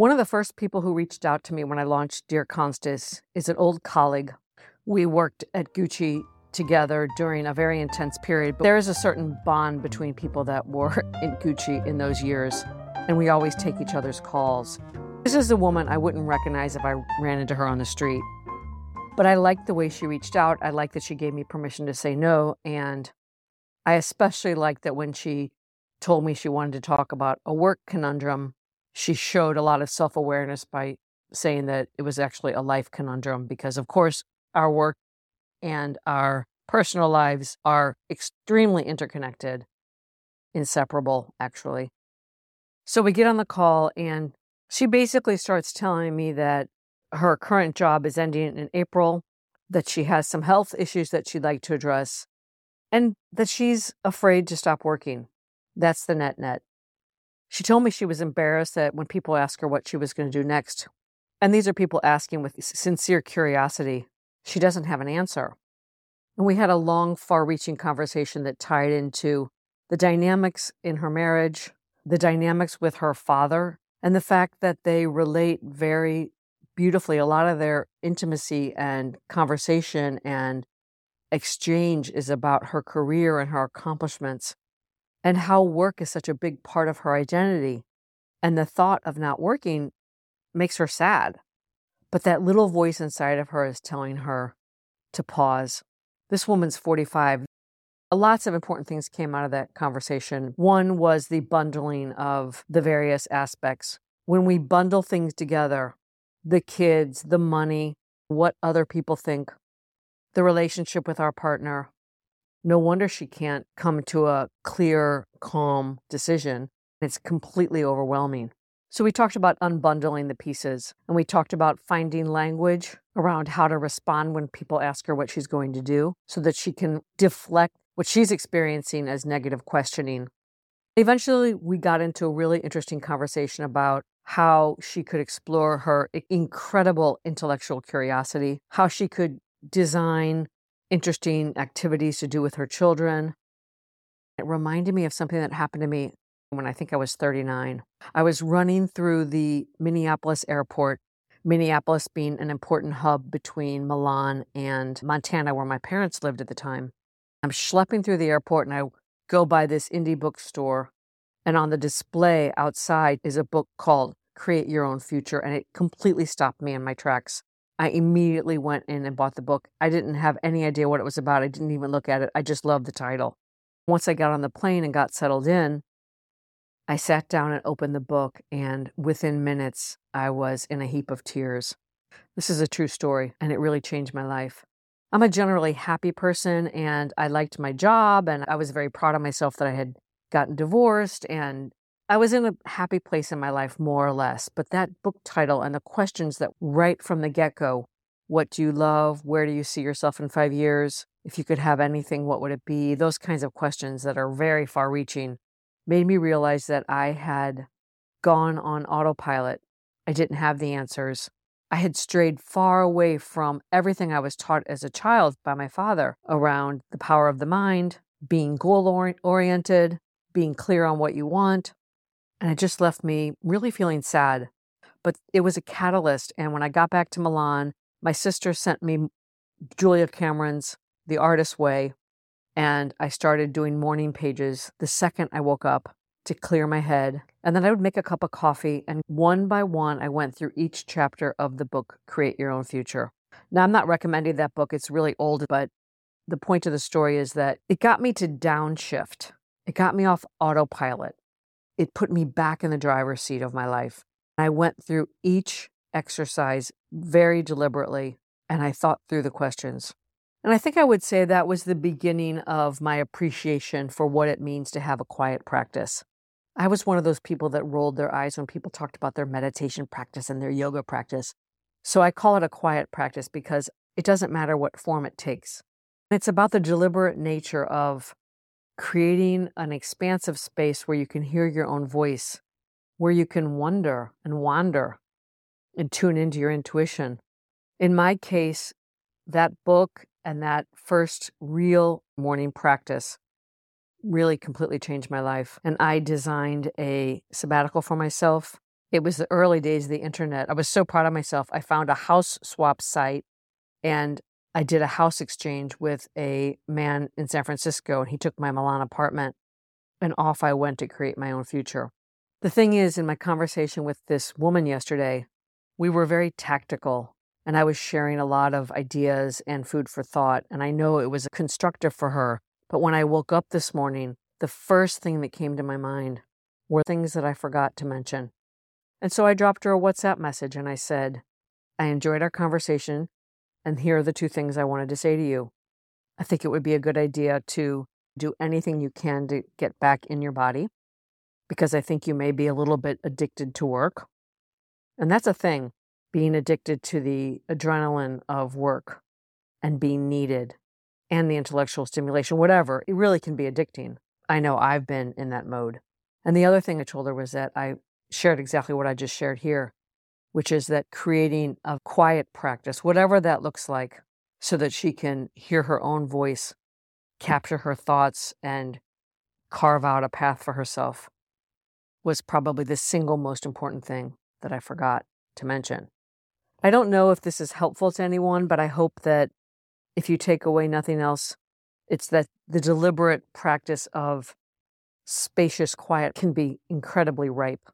One of the first people who reached out to me when I launched Dear Constance is an old colleague. We worked at Gucci together during a very intense period. But there is a certain bond between people that were in Gucci in those years, and we always take each other's calls. This is a woman I wouldn't recognize if I ran into her on the street. But I liked the way she reached out. I liked that she gave me permission to say no. And I especially liked that when she told me she wanted to talk about a work conundrum, she showed a lot of self awareness by saying that it was actually a life conundrum because, of course, our work and our personal lives are extremely interconnected, inseparable, actually. So we get on the call, and she basically starts telling me that her current job is ending in April, that she has some health issues that she'd like to address, and that she's afraid to stop working. That's the net net. She told me she was embarrassed that when people ask her what she was going to do next, and these are people asking with sincere curiosity, she doesn't have an answer. And we had a long, far reaching conversation that tied into the dynamics in her marriage, the dynamics with her father, and the fact that they relate very beautifully. A lot of their intimacy and conversation and exchange is about her career and her accomplishments and how work is such a big part of her identity. And the thought of not working makes her sad. But that little voice inside of her is telling her to pause. This woman's 45. Lots of important things came out of that conversation. One was the bundling of the various aspects. When we bundle things together, the kids, the money, what other people think, the relationship with our partner, no wonder she can't come to a clear, calm decision. It's completely overwhelming. So, we talked about unbundling the pieces and we talked about finding language around how to respond when people ask her what she's going to do so that she can deflect what she's experiencing as negative questioning. Eventually, we got into a really interesting conversation about how she could explore her incredible intellectual curiosity, how she could design interesting activities to do with her children. It reminded me of something that happened to me when I think I was 39. I was running through the Minneapolis airport, Minneapolis being an important hub between Milan and Montana, where my parents lived at the time. I'm schlepping through the airport and I go by this indie bookstore, and on the display outside is a book called Create Your Own Future, and it completely stopped me in my tracks. I immediately went in and bought the book. I didn't have any idea what it was about. I didn't even look at it. I just loved the title. Once I got on the plane and got settled in, I sat down and opened the book, and within minutes, I was in a heap of tears. This is a true story, and it really changed my life. I'm a generally happy person, and I liked my job, and I was very proud of myself that I had gotten divorced and I was in a happy place in my life, more or less, but that book title and the questions that right from the get go what do you love? Where do you see yourself in five years? If you could have anything, what would it be? Those kinds of questions that are very far reaching made me realize that I had gone on autopilot. I didn't have the answers. I had strayed far away from everything I was taught as a child by my father around the power of the mind, being goal oriented, being clear on what you want, and it just left me really feeling sad. But it was a catalyst. And when I got back to Milan, my sister sent me Julia Cameron's The Artist's Way. And I started doing morning pages the second I woke up to clear my head. And then I would make a cup of coffee. And one by one, I went through each chapter of the book, Create Your Own Future. Now, I'm not recommending that book, it's really old, but the point of the story is that it got me to downshift. It got me off autopilot it put me back in the driver's seat of my life. I went through each exercise very deliberately and I thought through the questions. And I think I would say that was the beginning of my appreciation for what it means to have a quiet practice. I was one of those people that rolled their eyes when people talked about their meditation practice and their yoga practice. So I call it a quiet practice because it doesn't matter what form it takes. It's about the deliberate nature of creating an expansive space where you can hear your own voice, where you can wonder and wander and tune into your intuition. In my case, that book and that first real morning practice really completely changed my life. And I designed a sabbatical for myself It was the early days of the internet. I was so proud of myself. I found a house swap site and I did a house exchange with a man in San Francisco, and he took my Milan apartment, and off I went to create my own future. The thing is, in my conversation with this woman yesterday, we were very tactical, and I was sharing a lot of ideas and food for thought, and I know it was constructive for her. But when I woke up this morning, the first thing that came to my mind were things that I forgot to mention. And so I dropped her a WhatsApp message and I said, I enjoyed our conversation. And here are the two things I wanted to say to you. I think it would be a good idea to do anything you can to get back in your body because I think you may be a little bit addicted to work. And that's a thing, being addicted to the adrenaline of work and being needed and the intellectual stimulation, whatever. It really can be addicting. I know I've been in that mode. And the other thing I told her was that I shared exactly what I just shared here which is that creating a quiet practice, whatever that looks like, so that she can hear her own voice, capture her thoughts, and carve out a path for herself, was probably the single most important thing that I forgot to mention. I don't know if this is helpful to anyone, but I hope that if you take away nothing else, it's that the deliberate practice of spacious quiet can be incredibly ripe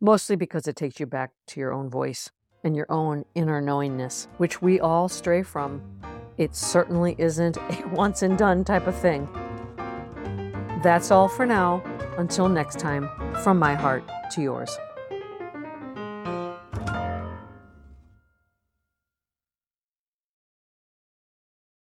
mostly because it takes you back to your own voice and your own inner knowingness, which we all stray from. It certainly isn't a once and done type of thing. That's all for now. Until next time, from my heart to yours.